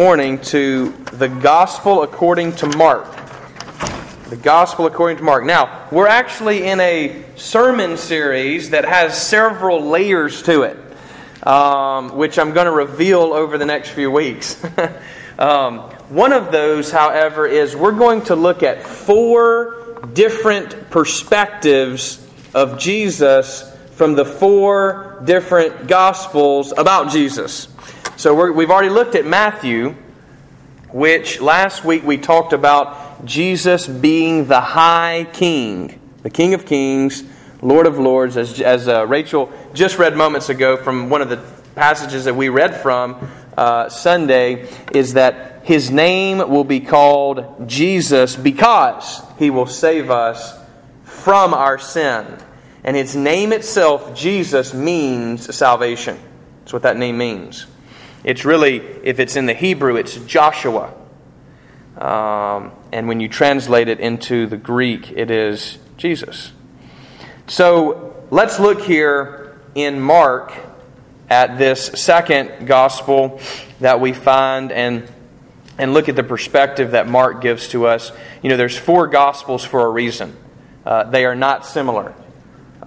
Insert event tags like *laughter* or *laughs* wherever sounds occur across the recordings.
morning to the Gospel according to Mark. The Gospel according to Mark. Now, we're actually in a sermon series that has several layers to it, um, which I'm going to reveal over the next few weeks. *laughs* um, one of those, however, is we're going to look at four different perspectives of Jesus from the four different Gospels about Jesus. So we have already looked at Matthew, which last week we talked about Jesus being the high king, the King of Kings, Lord of Lords, as, as uh, Rachel just read moments ago from one of the passages that we read from uh, Sunday, is that his name will be called Jesus because he will save us from our sin. And his name itself, Jesus, means salvation. That's what that name means. It's really, if it's in the Hebrew, it's Joshua. Um, and when you translate it into the Greek, it is Jesus. So let's look here in Mark at this second gospel that we find and and look at the perspective that Mark gives to us. You know, there's four gospels for a reason. Uh, they are not similar.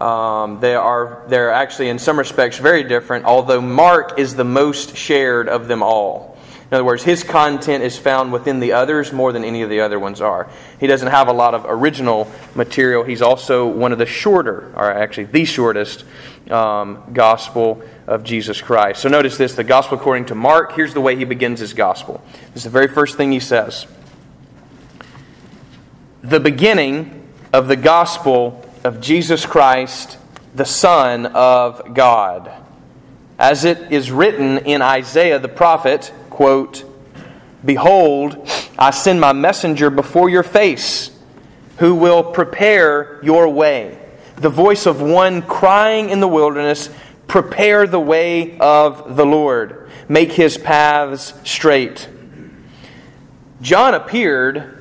Um, they are they're actually in some respects very different, although Mark is the most shared of them all. In other words, his content is found within the others more than any of the other ones are. He doesn't have a lot of original material. He's also one of the shorter, or actually the shortest, um, gospel of Jesus Christ. So notice this the gospel according to Mark. Here's the way he begins his gospel. This is the very first thing he says. The beginning of the gospel of Jesus Christ, the Son of God. As it is written in Isaiah the prophet, quote, Behold, I send my messenger before your face, who will prepare your way. The voice of one crying in the wilderness, Prepare the way of the Lord, make his paths straight. John appeared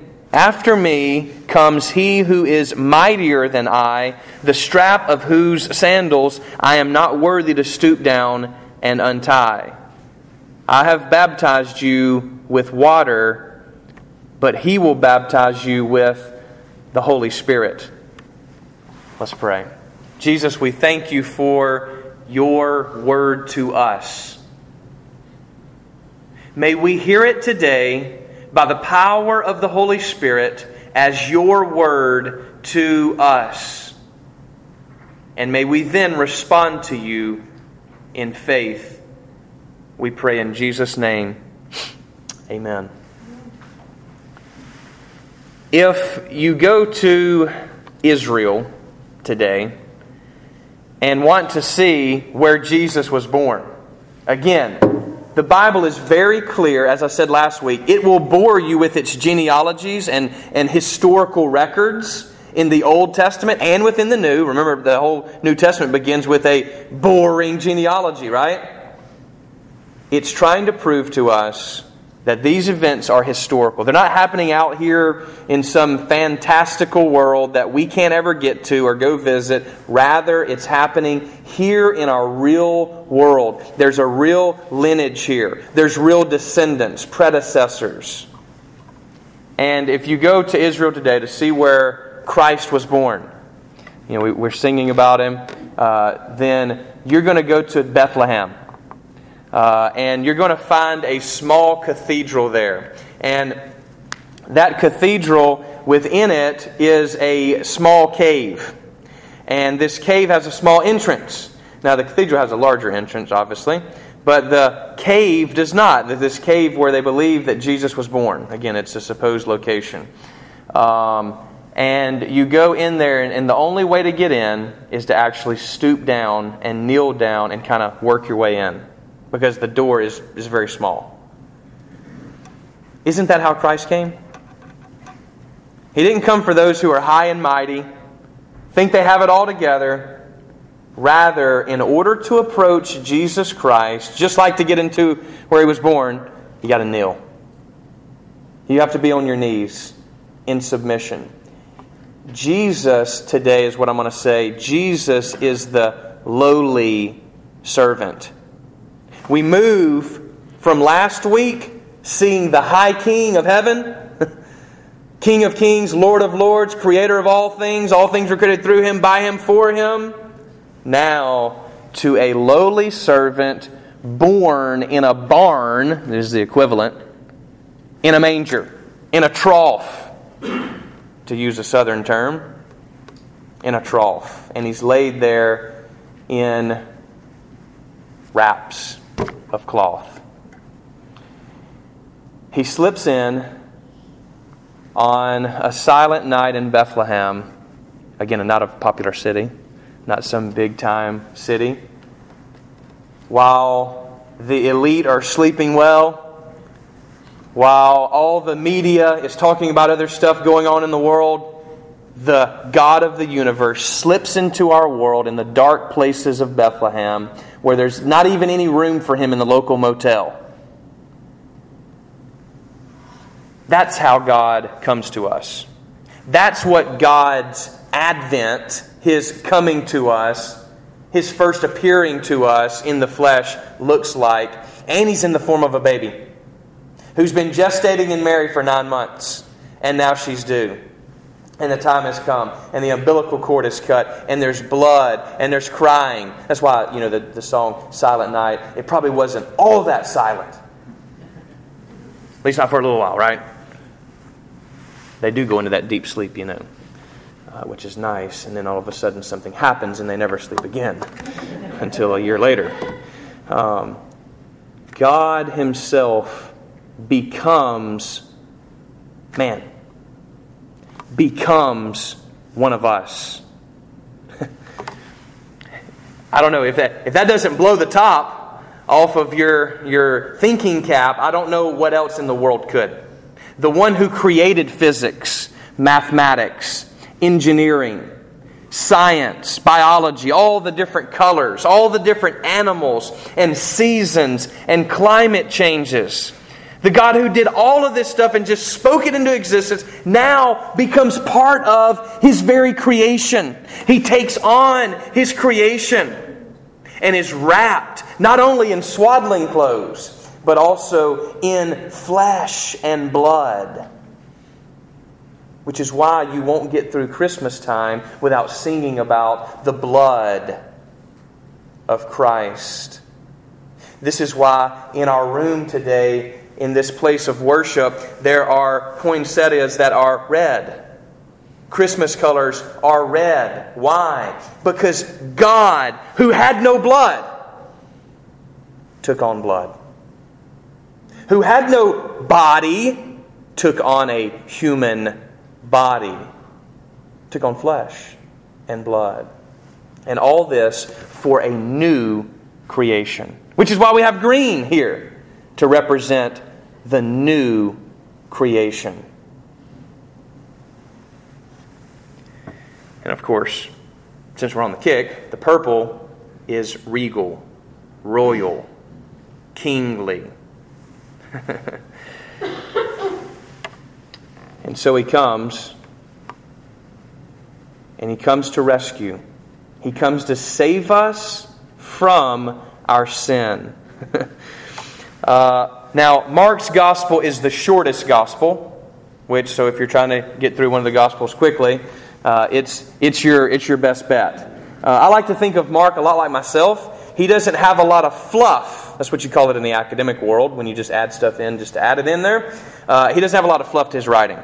after me comes he who is mightier than I, the strap of whose sandals I am not worthy to stoop down and untie. I have baptized you with water, but he will baptize you with the Holy Spirit. Let's pray. Jesus, we thank you for your word to us. May we hear it today by the power of the Holy Spirit as your word to us. And may we then respond to you in faith. We pray in Jesus' name. Amen. If you go to Israel today and want to see where Jesus was born, again, the Bible is very clear, as I said last week. It will bore you with its genealogies and, and historical records in the Old Testament and within the New. Remember, the whole New Testament begins with a boring genealogy, right? It's trying to prove to us that these events are historical. They're not happening out here in some fantastical world that we can't ever get to or go visit. Rather, it's happening here in our real world. There's a real lineage here, there's real descendants, predecessors. And if you go to Israel today to see where Christ was born, you know, we, are singing about him, uh, then you're going to go to Bethlehem. Uh, and you're going to find a small cathedral there. And that cathedral, within it, is a small cave. And this cave has a small entrance. Now, the cathedral has a larger entrance, obviously, but the cave does not. This cave where they believe that Jesus was born. Again, it's a supposed location. Um, and you go in there, and, and the only way to get in is to actually stoop down and kneel down and kind of work your way in because the door is, is very small. Isn't that how Christ came? He didn't come for those who are high and mighty, think they have it all together. Rather, in order to approach Jesus Christ, just like to get into where he was born, you got to kneel. You have to be on your knees in submission. Jesus today is what I'm going to say. Jesus is the lowly servant. We move from last week seeing the high king of heaven, *laughs* King of kings, Lord of lords, creator of all things. All things were created through him, by him, for him. Now to a lowly servant born in a barn, is the equivalent, in a manger, in a trough, to use a southern term, in a trough. And he's laid there in wraps of cloth. He slips in on a silent night in Bethlehem, again, not a popular city, not some big time city, while the elite are sleeping well, while all the media is talking about other stuff going on in the world, the God of the universe slips into our world in the dark places of Bethlehem where there's not even any room for him in the local motel. That's how God comes to us. That's what God's advent, His coming to us, His first appearing to us in the flesh, looks like. And He's in the form of a baby who's been gestating in Mary for nine months, and now she's due. And the time has come, and the umbilical cord is cut, and there's blood, and there's crying. That's why, you know, the, the song Silent Night, it probably wasn't all that silent. At least not for a little while, right? they do go into that deep sleep, you know, uh, which is nice. And then all of a sudden something happens and they never sleep again *laughs* until a year later. Um, God Himself becomes, man, becomes one of us. *laughs* I don't know if that if that doesn't blow the top off of your your thinking cap, I don't know what else in the world could the one who created physics, mathematics, engineering, science, biology, all the different colors, all the different animals and seasons and climate changes. The God who did all of this stuff and just spoke it into existence now becomes part of His very creation. He takes on His creation and is wrapped not only in swaddling clothes, but also in flesh and blood. Which is why you won't get through Christmas time without singing about the blood of Christ. This is why in our room today, in this place of worship, there are poinsettias that are red. Christmas colors are red. Why? Because God, who had no blood, took on blood who had no body, took on a human body, took on flesh and blood. And all this for a new creation. Which is why we have green here to represent the new creation. And of course, since we're on the kick, the purple is regal, royal, kingly. *laughs* and so he comes, and he comes to rescue. He comes to save us from our sin. *laughs* uh, now, Mark's gospel is the shortest gospel, which, so if you're trying to get through one of the gospels quickly, uh, it's, it's, your, it's your best bet. Uh, I like to think of Mark a lot like myself. He doesn't have a lot of fluff. That's what you call it in the academic world when you just add stuff in, just to add it in there. Uh, he doesn't have a lot of fluff to his writing.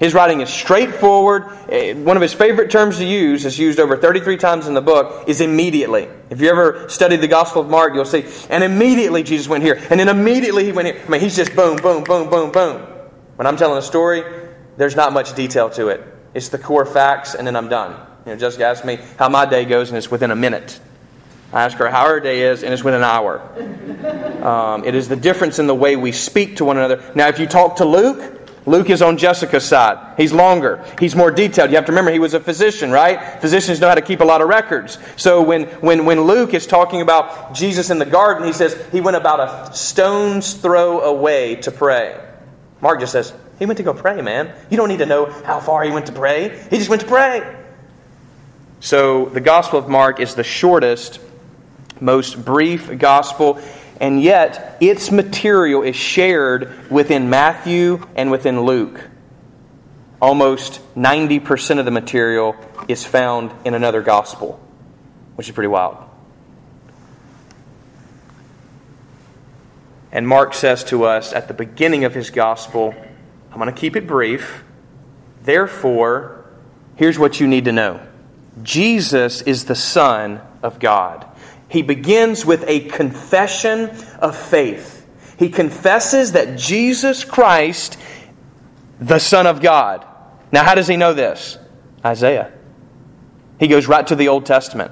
His writing is straightforward. Uh, one of his favorite terms to use, is used over 33 times in the book, is immediately. If you ever studied the Gospel of Mark, you'll see, and immediately Jesus went here, and then immediately he went here. I mean, he's just boom, boom, boom, boom, boom. When I'm telling a story, there's not much detail to it. It's the core facts, and then I'm done. You know, Jessica asked me how my day goes, and it's within a minute. I ask her how her day is, and it's within an hour. *laughs* Um, it is the difference in the way we speak to one another. Now, if you talk to Luke, Luke is on Jessica's side. He's longer. He's more detailed. You have to remember he was a physician, right? Physicians know how to keep a lot of records. So when, when, when Luke is talking about Jesus in the garden, he says he went about a stone's throw away to pray. Mark just says, he went to go pray, man. You don't need to know how far he went to pray. He just went to pray. So the Gospel of Mark is the shortest most brief gospel, and yet its material is shared within Matthew and within Luke. Almost 90% of the material is found in another gospel, which is pretty wild. And Mark says to us at the beginning of his gospel, I'm going to keep it brief. Therefore, here's what you need to know Jesus is the Son of God he begins with a confession of faith. He confesses that Jesus Christ, the Son of God. Now, how does he know this? Isaiah. He goes right to the Old Testament.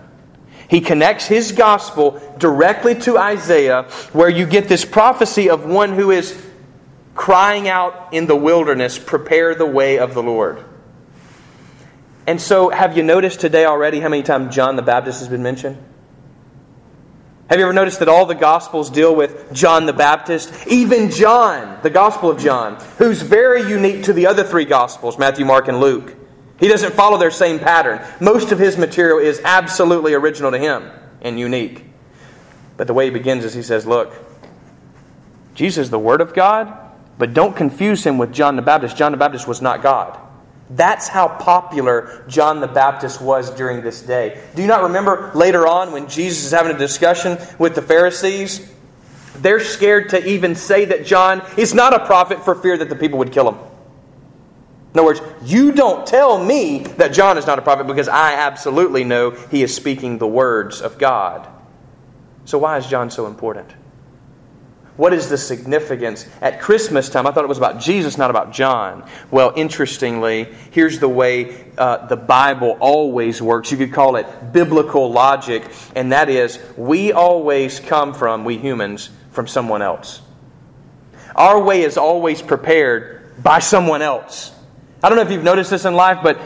He connects his gospel directly to Isaiah, where you get this prophecy of one who is crying out in the wilderness, Prepare the way of the Lord. And so, have you noticed today already how many times John the Baptist has been mentioned? Have you ever noticed that all the Gospels deal with John the Baptist? Even John, the Gospel of John, who's very unique to the other three Gospels Matthew, Mark, and Luke. He doesn't follow their same pattern. Most of his material is absolutely original to him and unique. But the way he begins is he says, Look, Jesus is the Word of God, but don't confuse him with John the Baptist. John the Baptist was not God. That's how popular John the Baptist was during this day. Do you not remember later on when Jesus is having a discussion with the Pharisees? They're scared to even say that John is not a prophet for fear that the people would kill him. In other words, you don't tell me that John is not a prophet because I absolutely know he is speaking the words of God. So, why is John so important? What is the significance? At Christmas time, I thought it was about Jesus, not about John. Well, interestingly, here's the way uh, the Bible always works. You could call it biblical logic, and that is we always come from, we humans, from someone else. Our way is always prepared by someone else. I don't know if you've noticed this in life, but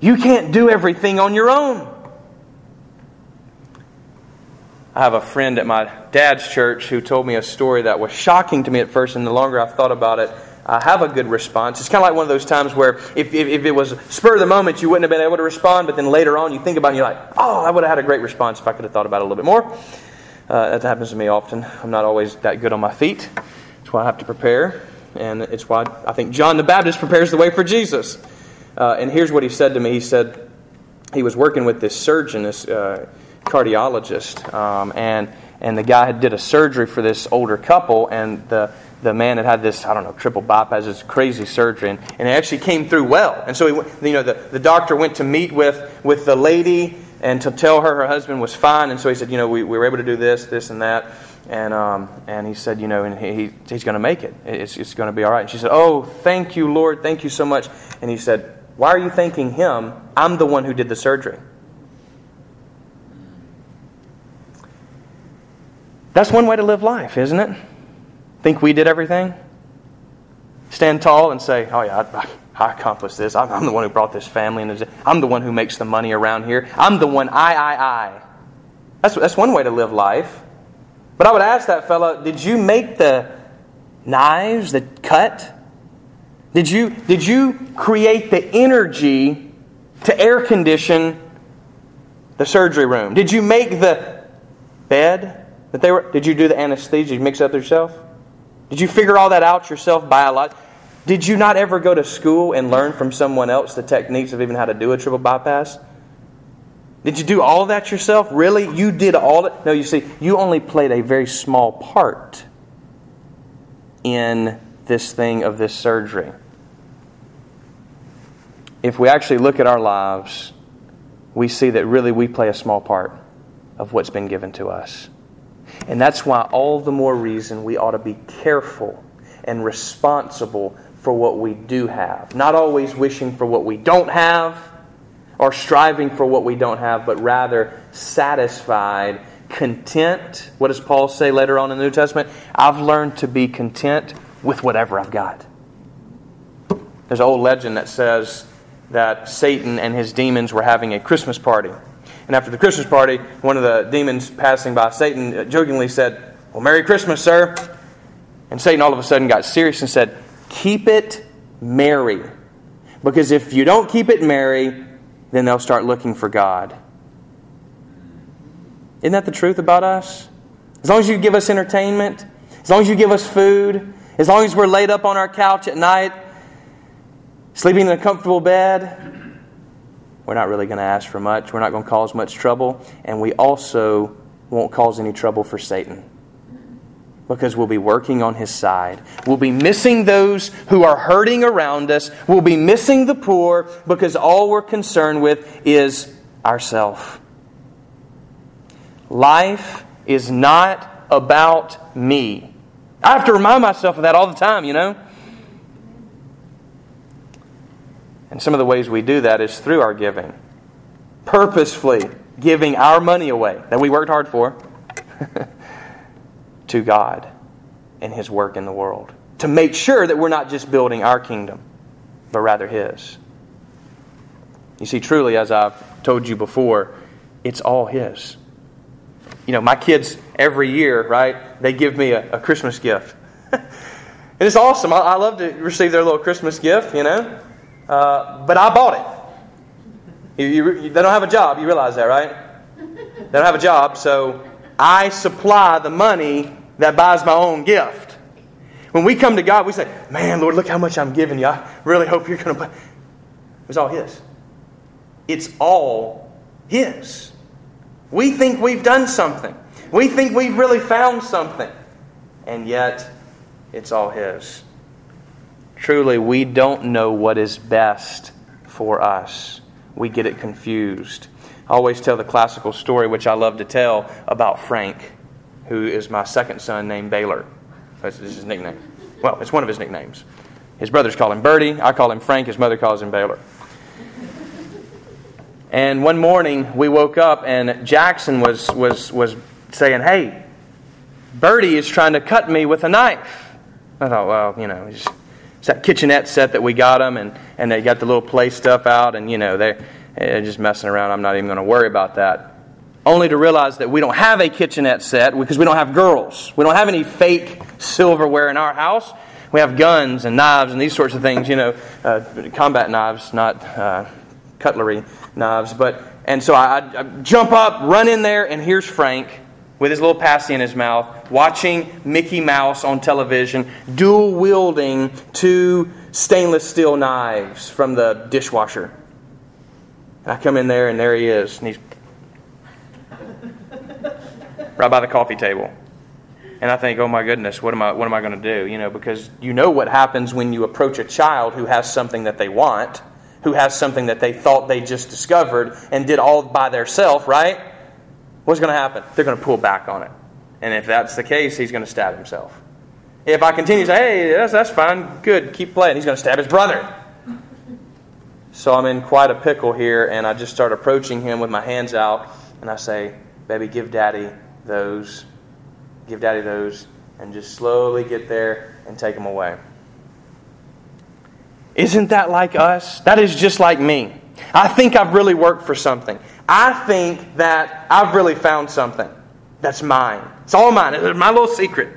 you can't do everything on your own. I have a friend at my dad's church who told me a story that was shocking to me at first, and the longer I've thought about it, I have a good response. It's kind of like one of those times where if, if, if, it was spur of the moment, you wouldn't have been able to respond, but then later on you think about it and you're like, oh, I would have had a great response if I could have thought about it a little bit more. Uh, that happens to me often. I'm not always that good on my feet. That's why I have to prepare, and it's why I think John the Baptist prepares the way for Jesus. Uh, and here's what he said to me. He said he was working with this surgeon, this uh, cardiologist, um, and and the guy had did a surgery for this older couple, and the the man had had this I don't know triple bypass, this crazy surgery, and, and it actually came through well. And so he, you know, the, the doctor went to meet with with the lady and to tell her her husband was fine. And so he said, you know, we, we were able to do this, this, and that. And um, and he said, you know, and he, he's going to make it. It's, it's going to be all right. And she said, oh, thank you, Lord, thank you so much. And he said, why are you thanking him? I'm the one who did the surgery. That's one way to live life, isn't it? Think we did everything? Stand tall and say, oh, yeah, I, I accomplished this. I'm, I'm, the one who brought this family. And I'm the one who makes the money around here. I'm the one, I, I, I. That's, that's one way to live life. But I would ask that fellow, did you make the knives that cut? Did you, did you create the energy to air condition the surgery room? Did you make the bed? That they were, did you do the anesthesia? You mix it up yourself? Did you figure all that out yourself biologically? Did you not ever go to school and learn from someone else the techniques of even how to do a triple bypass? Did you do all that yourself? Really? You did all that? No, you see, you only played a very small part in this thing of this surgery. If we actually look at our lives, we see that really we play a small part of what's been given to us. And that's why all the more reason we ought to be careful and responsible for what we do have. Not always wishing for what we don't have, or striving for what we don't have, but rather satisfied, content. What does Paul say later on in the New Testament? I've learned to be content with whatever I've got. There's an old legend that says that Satan and his demons were having a Christmas party. And after the Christmas party, one of the demons passing by Satan uh, jokingly said, Well, Merry Christmas, sir. And Satan all of a sudden got serious and said, Keep it merry. Because if you don't keep it merry, then they'll start looking for God. Isn't that the truth about us? As long as you give us entertainment, as long as you give us food, as long as we're laid up on our couch at night, sleeping in a comfortable bed, we're not really going to ask for much. We're not going to cause much trouble. And we also won't cause any trouble for Satan because we'll be working on his side. We'll be missing those who are hurting around us. We'll be missing the poor because all we're concerned with is ourself. Life is not about me. I have to remind myself of that all the time, you know? And some of the ways we do that is through our giving. Purposefully giving our money away that we worked hard for *laughs* to God and His work in the world. To make sure that we're not just building our kingdom, but rather His. You see, truly, as I've told you before, it's all His. You know, my kids every year, right, they give me a, a Christmas gift. *laughs* and it's awesome. I, I, love to receive their little Christmas gift, you know. Uh, but I bought it. You, you, they don't have a job. You realize that, right? They don't have a job, so I supply the money that buys my own gift. When we come to God, we say, Man, Lord, look how much I'm giving you. I really hope you're going to. It's all His. It's all His. We think we've done something, we think we've really found something, and yet it's all His. Truly, we don't know what is best for us. We get it confused. I always tell the classical story, which I love to tell, about Frank who is my second son named Baylor. That's his nickname. Well, it's one of his nicknames. His brothers call him Birdie. I call him Frank. His mother calls him Baylor. And one morning we woke up and Jackson was, was, was saying, Hey, Birdie is trying to cut me with a knife. I thought, well, you know, it's that kitchenette set that we got them, and, and they got the little play stuff out, and, you know, they're, they're just messing around. I'm not even going to worry about that only to realize that we don't have a kitchenette set because we don't have girls. We don't have any fake silverware in our house. We have guns and knives and these sorts of things, you know, uh, combat knives, not uh, cutlery knives. But and so I, I, jump up, run in there, and here's Frank with his little passy in his mouth, watching Mickey Mouse on television, dual wielding two stainless steel knives from the dishwasher. And I come in there, and there he is, and he's *laughs* right by the coffee table. And I think, oh my goodness, what am I, what am I going to do? You know, because you know what happens when you approach a child who has something that they want, who has something that they thought they just discovered and did all by themselves, right? What's going to happen? They're going to pull back on it. And if that's the case, he's going to stab himself. If I continue to say, hey, that's, that's fine, good, keep playing, he's going to stab his brother. So I'm in quite a pickle here, and I just start approaching him with my hands out, and I say, baby, give daddy those, give daddy those, and just slowly get there and take them away. Isn't that like us? That is just like me. I think I've really worked for something. I think that I've really found something that's mine. It's all mine. It's my little secret.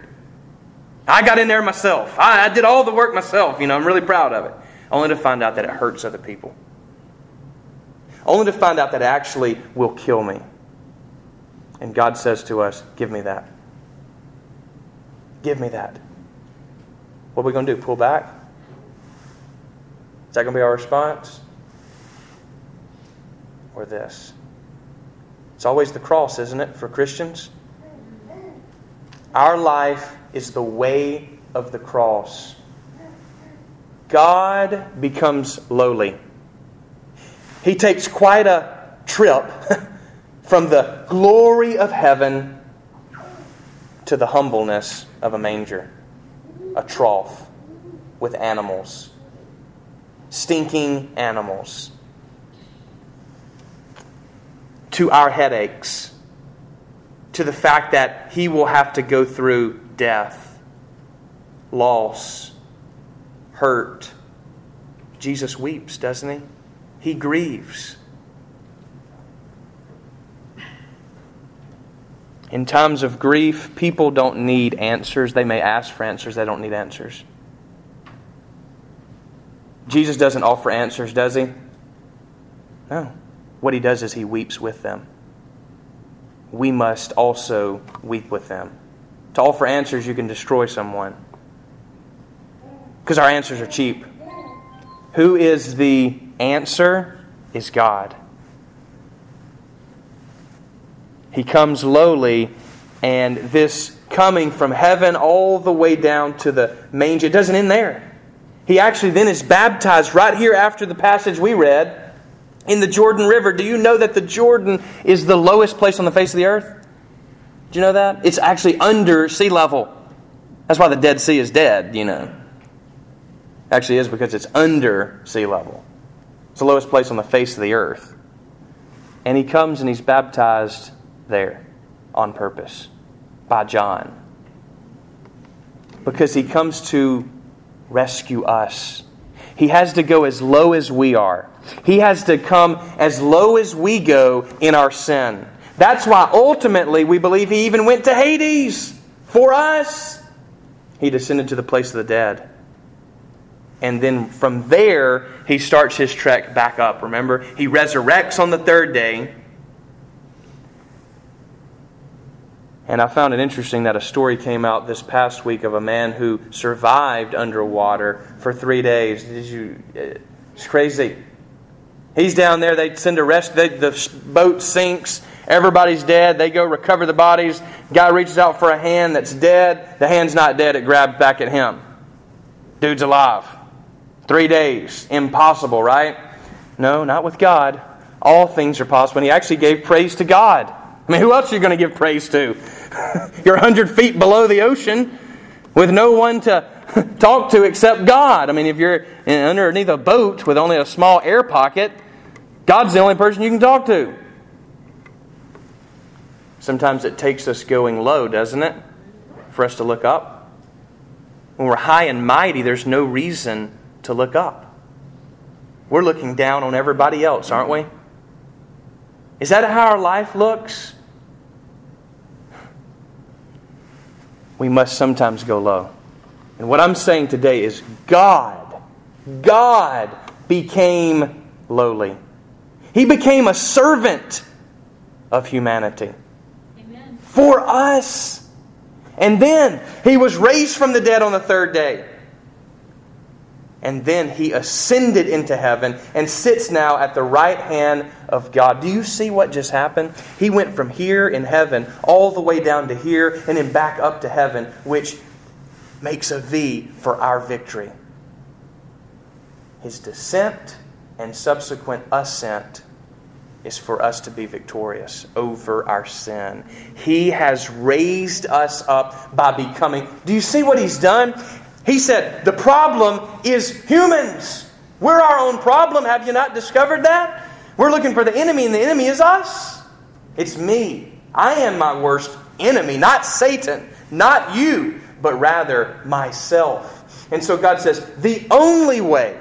I got in there myself. I, I did all the work myself. You know, I'm really proud of it. Only to find out that it hurts other people. Only to find out that it actually will kill me. And God says to us, Give me that. Give me that. What are we going to do? Pull back? Is that going to be our response? Or this? It's always the cross, isn't it, for Christians? Our life is the way of the cross. God becomes lowly. He takes quite a trip *laughs* from the glory of heaven to the humbleness of a manger, a trough with animals, stinking animals. To our headaches, to the fact that he will have to go through death, loss, hurt. Jesus weeps, doesn't he? He grieves. In times of grief, people don't need answers. They may ask for answers, they don't need answers. Jesus doesn't offer answers, does he? No. What he does is he weeps with them. We must also weep with them. To offer answers, you can destroy someone. Because our answers are cheap. Who is the answer? Is God. He comes lowly, and this coming from heaven all the way down to the manger, it doesn't end there. He actually then is baptized right here after the passage we read in the Jordan River. Do you know that the Jordan is the lowest place on the face of the earth? Do you know that? It's actually under sea level. That's why the Dead Sea is dead, you know. Actually is because it's under sea level. It's the lowest place on the face of the earth. And he comes and he's baptized there on purpose by John. Because he comes to rescue us. He has to go as low as we are. He has to come as low as we go in our sin. That's why ultimately we believe he even went to Hades for us. He descended to the place of the dead. And then from there, he starts his trek back up. Remember, he resurrects on the third day. And I found it interesting that a story came out this past week of a man who survived underwater for three days. Did you? Uh, it's crazy. He's down there. They send a rest. They, the boat sinks. Everybody's dead. They go recover the bodies. Guy reaches out for a hand that's dead. The hand's not dead. It grabs back at him. Dude's alive. Three days. Impossible, right? No, not with God. All things are possible. And he actually gave praise to God. I mean, who else are you going to give praise to? *laughs* You're 100 feet below the ocean with no one to *laughs* talk to except God. I mean, if you're underneath a boat with only a small air pocket, God's the only person you can talk to. Sometimes it takes us going low, doesn't it? For us to look up. When we're high and mighty, there's no reason to look up. We're looking down on everybody else, aren't we? Is that how our life looks? We must sometimes go low. And what I'm saying today is God, God became lowly. He became a servant of humanity Amen. for us. And then he was raised from the dead on the third day. And then he ascended into heaven and sits now at the right hand of God. Do you see what just happened? He went from here in heaven all the way down to here and then back up to heaven, which makes a V for our victory. His descent and subsequent ascent is for us to be victorious over our sin. He has raised us up by becoming. Do you see what he's done? He said, The problem is humans. We're our own problem. Have you not discovered that? We're looking for the enemy, and the enemy is us. It's me. I am my worst enemy, not Satan, not you, but rather myself. And so God says, The only way,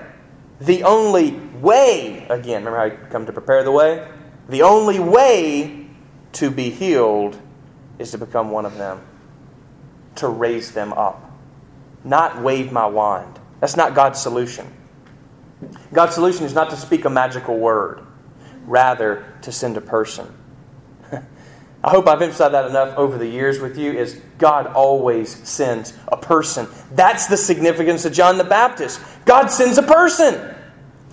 the only way, again, remember how I come to prepare the way? The only way to be healed is to become one of them, to raise them up not wave my wand. That's not God's solution. God's solution is not to speak a magical word, rather, to send a person. *laughs* I hope I've emphasized that enough over the years with you is God always sends a person. That's the significance of John the Baptist. God sends a person.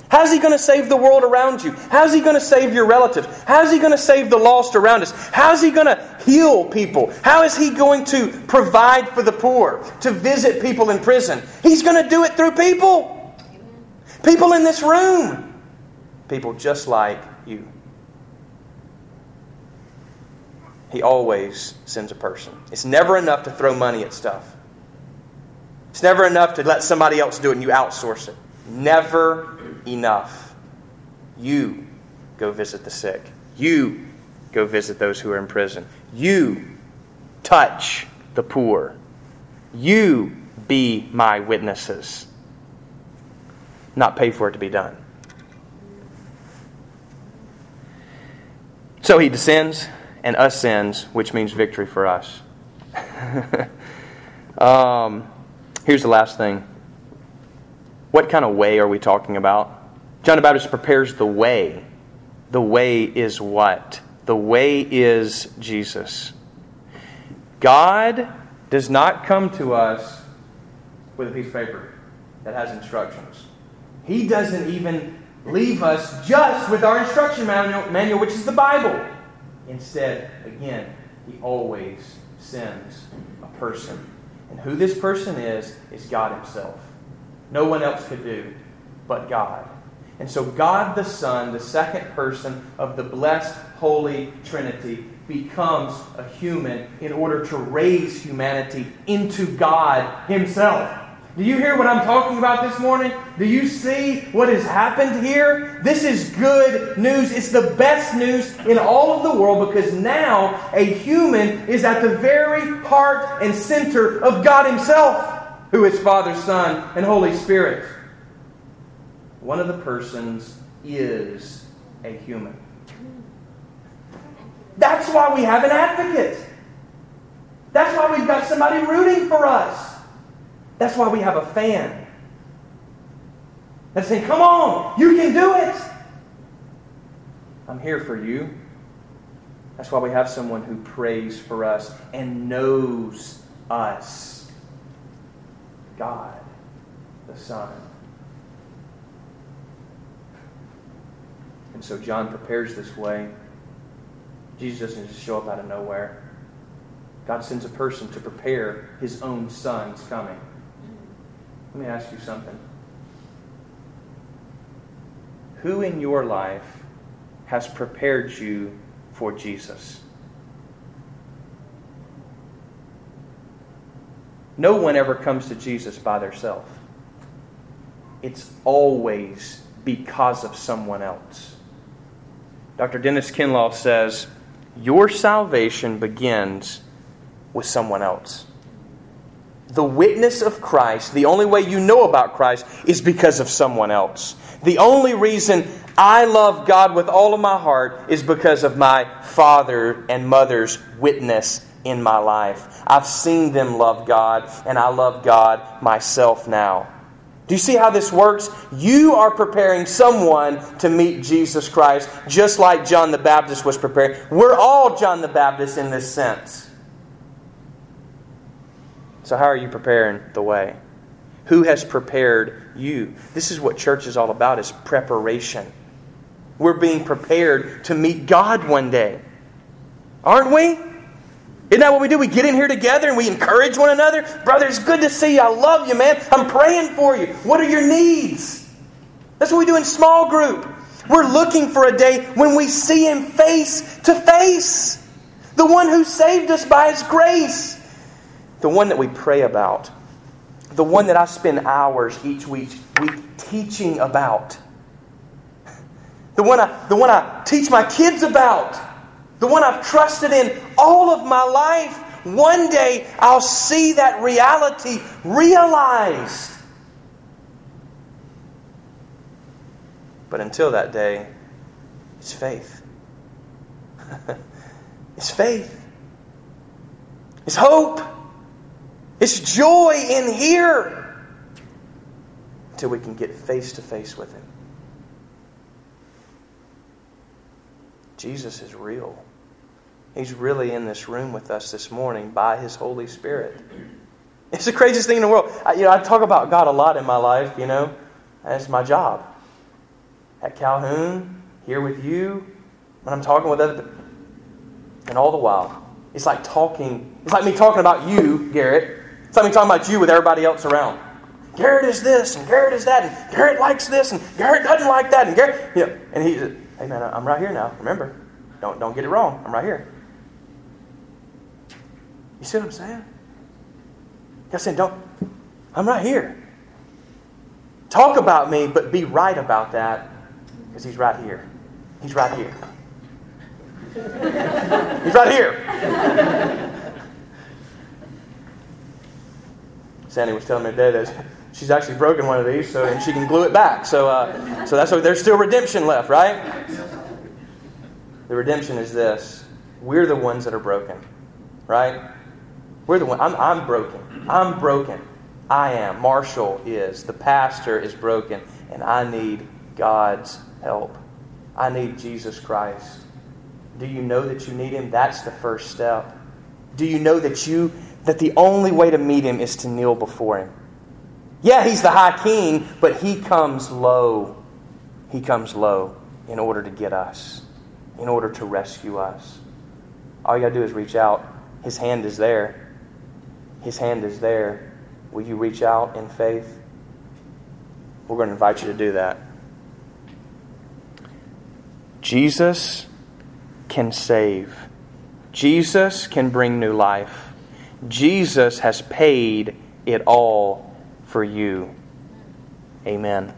How's he going to save the world around you? How's he going to save your relatives? How's he going to save the lost around us? How's he going to heal people? How is he going to provide for the poor, to visit people in prison? He's going to do it through people. People in this room. People just like you. He always sends a person. It's never enough to throw money at stuff. It's never enough to let somebody else do it and you outsource it. Never enough. You go visit the sick. You go visit those who are in prison. You touch the poor. You be my witnesses. Not pay for it to be done. So he descends and ascends, which means victory for us. *laughs* um, here's the last thing. What kind of way are we talking about? John the Baptist prepares the way. The way is what? The way is Jesus. God does not come to us with a piece of paper that has instructions. He doesn't even leave us just with our instruction manual, manual, which is the Bible. Instead, again, He always sends a person. And who this person is, is God Himself. No one else could do but God. And so, God the Son, the second person of the blessed Holy Trinity, becomes a human in order to raise humanity into God Himself. Do you hear what I'm talking about this morning? Do you see what has happened here? This is good news. It's the best news in all of the world because now a human is at the very heart and center of God Himself, who is Father, Son, and Holy Spirit. One of the persons is a human. That's why we have an advocate. That's why we've got somebody rooting for us. That's why we have a fan. That's saying, come on, you can do it. I'm here for you. That's why we have someone who prays for us and knows us. God, the Son. And so John prepares this way. Jesus doesn't just show up out of nowhere. God sends a person to prepare his own son's coming. Let me ask you something. Who in your life has prepared you for Jesus? No one ever comes to Jesus by themselves. It's always because of someone else. Dr. Dennis Kinlaw says, Your salvation begins with someone else. The witness of Christ, the only way you know about Christ is because of someone else. The only reason I love God with all of my heart is because of my father and mother's witness in my life. I've seen them love God, and I love God myself now. Do you see how this works? You are preparing someone to meet Jesus Christ, just like John the Baptist was preparing. We're all John the Baptist in this sense. So, how are you preparing the way? Who has prepared you? This is what church is all about is preparation. We're being prepared to meet God one day. Aren't we? Isn't that what we do? We get in here together and we encourage one another. Brother, it's good to see you. I love you, man. I'm praying for you. What are your needs? That's what we do in small group. We're looking for a day when we see Him face to face. The one who saved us by His grace. The one that we pray about. The one that I spend hours each week, week teaching about. The one, I, the one I teach my kids about the one I've trusted in all of my life, one day I'll see that reality realized. But until that day, it's faith. *laughs* it's faith. It's hope. It's joy in here until we can get face to face with Him. Jesus is real. He's really in this room with us this morning by His Holy Spirit. It's the craziest thing in the world. I, you know, I talk about God a lot in my life, you know. That's my job. At Calhoun, here with you, when I'm talking with other and all the while, it's like talking, it's like me talking about you, Garrett. It's like me talking about you with everybody else around. Garrett is this, and Garrett is that, and Garrett likes this, and Garrett doesn't like that, and Garrett, you know, and he's, hey man, I'm right here now. Remember, don't don't get it wrong. I'm right here. You see what I'm saying? God saying, don't, I'm right here. Talk about me, but be right about that because He's right here. He's right here. He's right here. Sandy was telling me today that she's actually broken one of these, so and she can glue it back. So, uh, so that's what there's still redemption left, right? The redemption is this: we're the ones that are broken, right? We're the one. I'm, I'm broken. I'm broken. I am. Marshall is. The pastor is broken, and I need God's help. I need Jesus Christ. Do you know that you need Him? That's the first step. Do you know that you that the only way to meet Him is to kneel before Him? Yeah, He's the High King, but He comes low. He comes low in order to get us, in order to rescue us. All you got to do is reach out. His hand is there. His hand is there. Will you reach out in faith? We're going to invite you to do that. Jesus can save. Jesus can bring new life. Jesus has paid it all for you. Amen.